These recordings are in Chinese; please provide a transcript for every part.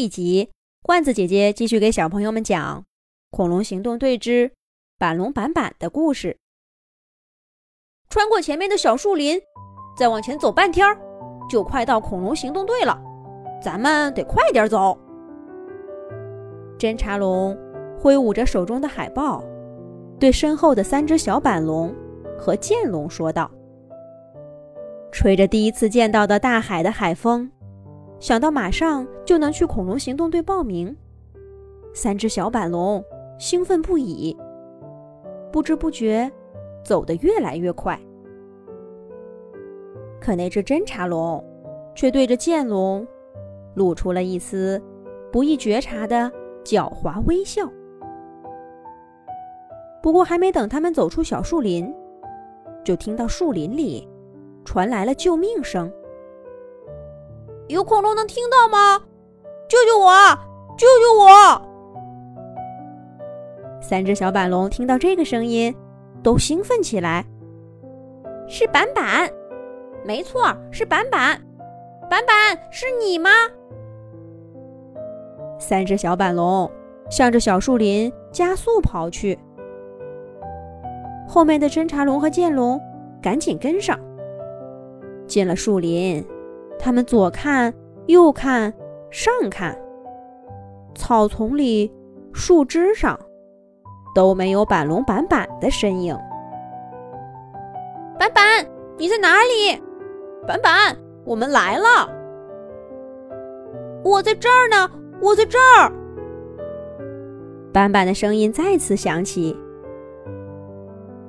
一集，罐子姐姐继续给小朋友们讲《恐龙行动队之板龙板板》的故事。穿过前面的小树林，再往前走半天儿，就快到恐龙行动队了。咱们得快点走。侦察龙挥舞着手中的海报，对身后的三只小板龙和剑龙说道：“吹着第一次见到的大海的海风。”想到马上就能去恐龙行动队报名，三只小板龙兴奋不已，不知不觉走得越来越快。可那只侦察龙却对着剑龙露出了一丝不易觉察的狡猾微笑。不过，还没等他们走出小树林，就听到树林里传来了救命声。有恐龙能听到吗？救救我！救救我！三只小板龙听到这个声音，都兴奋起来。是板板，没错，是板板。板板，是你吗？三只小板龙向着小树林加速跑去，后面的侦察龙和剑龙赶紧跟上。进了树林。他们左看右看，上看，草丛里、树枝上都没有板龙板板的身影。板板，你在哪里？板板，我们来了！我在这儿呢，我在这儿。板板的声音再次响起。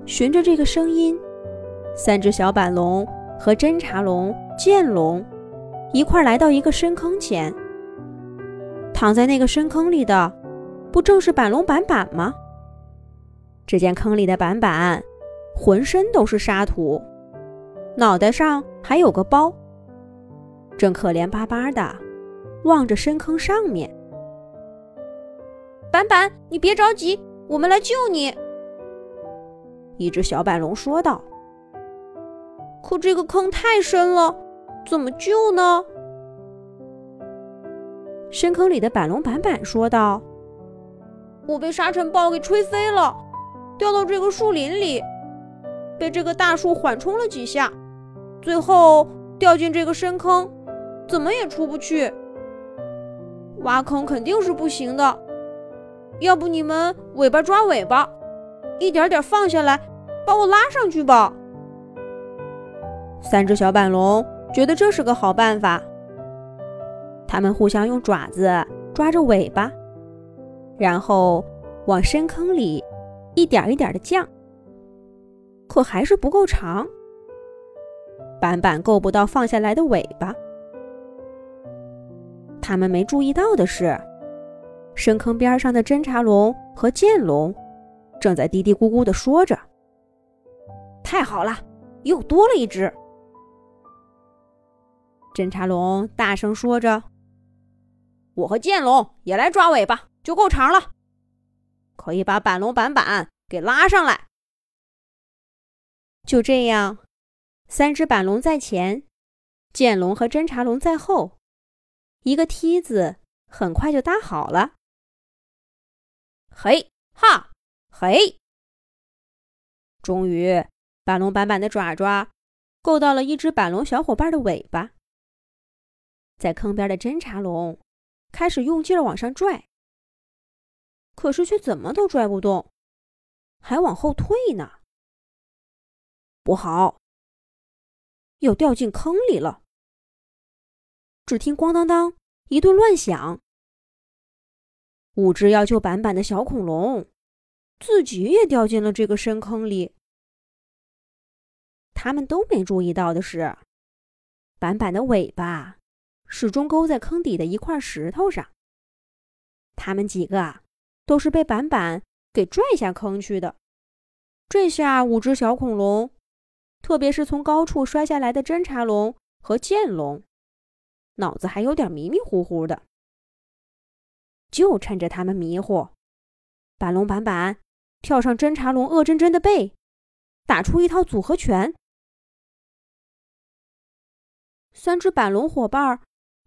循着这个声音，三只小板龙和侦察龙、剑龙。一块来到一个深坑前，躺在那个深坑里的，不正是板龙板板吗？只见坑里的板板浑身都是沙土，脑袋上还有个包，正可怜巴巴的望着深坑上面。板板，你别着急，我们来救你。”一只小板龙说道。“可这个坑太深了。”怎么救呢？深坑里的板龙板板说道：“我被沙尘暴给吹飞了，掉到这个树林里，被这个大树缓冲了几下，最后掉进这个深坑，怎么也出不去。挖坑肯定是不行的，要不你们尾巴抓尾巴，一点点放下来，把我拉上去吧。”三只小板龙。觉得这是个好办法。他们互相用爪子抓着尾巴，然后往深坑里一点一点的降。可还是不够长，板板够不到放下来的尾巴。他们没注意到的是，深坑边上的侦察龙和剑龙正在嘀嘀咕咕的说着：“太好了，又多了一只。”侦察龙大声说着：“我和剑龙也来抓尾巴，就够长了，可以把板龙板板给拉上来。”就这样，三只板龙在前，剑龙和侦察龙在后，一个梯子很快就搭好了。嘿哈嘿！终于，板龙板板的爪爪够到了一只板龙小伙伴的尾巴。在坑边的侦察龙开始用劲儿往上拽，可是却怎么都拽不动，还往后退呢。不好，要掉进坑里了！只听“咣当当”一顿乱响，五只要救板板的小恐龙自己也掉进了这个深坑里。他们都没注意到的是，板板的尾巴。始终勾在坑底的一块石头上。他们几个啊都是被板板给拽下坑去的。这下五只小恐龙，特别是从高处摔下来的侦察龙和剑龙，脑子还有点迷迷糊糊的。就趁着他们迷糊，板龙板板跳上侦察龙恶真真的背，打出一套组合拳。三只板龙伙伴儿。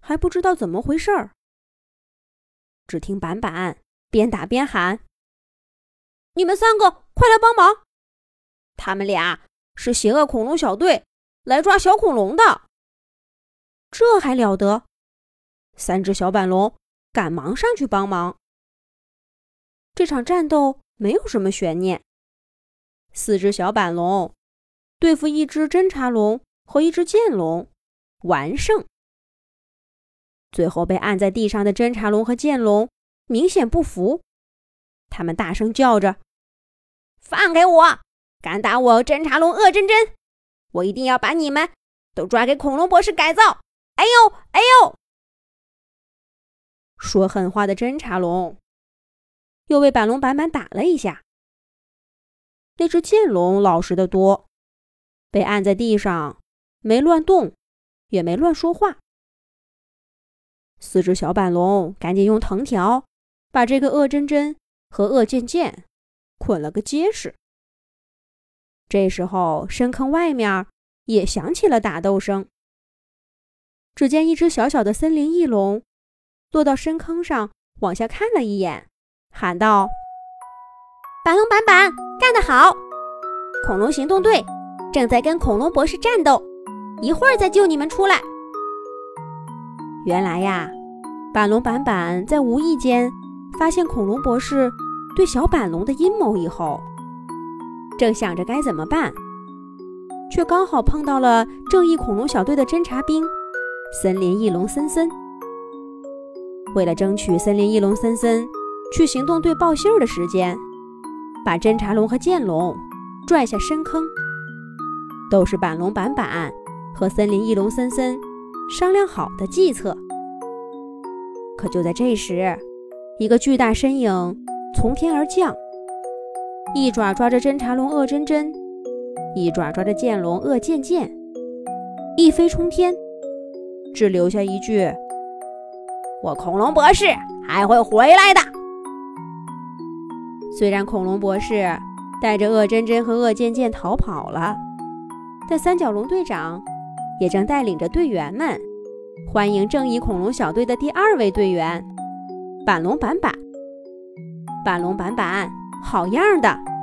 还不知道怎么回事儿，只听板板边打边喊：“你们三个快来帮忙！他们俩是邪恶恐龙小队来抓小恐龙的。”这还了得！三只小板龙赶忙上去帮忙。这场战斗没有什么悬念，四只小板龙对付一只侦察龙和一只剑龙，完胜。最后被按在地上的侦察龙和剑龙明显不服，他们大声叫着：“放开我！敢打我侦察龙恶真真，我一定要把你们都抓给恐龙博士改造！”哎呦，哎呦！说狠话的侦察龙又被板龙板板打了一下。那只剑龙老实的多，被按在地上，没乱动，也没乱说话。四只小板龙赶紧用藤条把这个恶真真和恶贱贱捆了个结实。这时候，深坑外面也响起了打斗声。只见一只小小的森林翼龙落到深坑上，往下看了一眼，喊道：“板龙板板，干得好！恐龙行动队正在跟恐龙博士战斗，一会儿再救你们出来。”原来呀，板龙板板在无意间发现恐龙博士对小板龙的阴谋以后，正想着该怎么办，却刚好碰到了正义恐龙小队的侦察兵。森林翼龙森森，为了争取森林翼龙森森去行动队报信儿的时间，把侦察龙和剑龙拽下深坑，都是板龙板板和森林翼龙森森商量好的计策。可就在这时，一个巨大身影从天而降，一爪抓着侦察龙恶真真，一爪抓着剑龙恶剑剑，一飞冲天。只留下一句：“我恐龙博士还会回来的。”虽然恐龙博士带着恶真真和恶剑剑逃跑了，但三角龙队长也正带领着队员们欢迎正义恐龙小队的第二位队员板龙板板。板龙板板，好样的！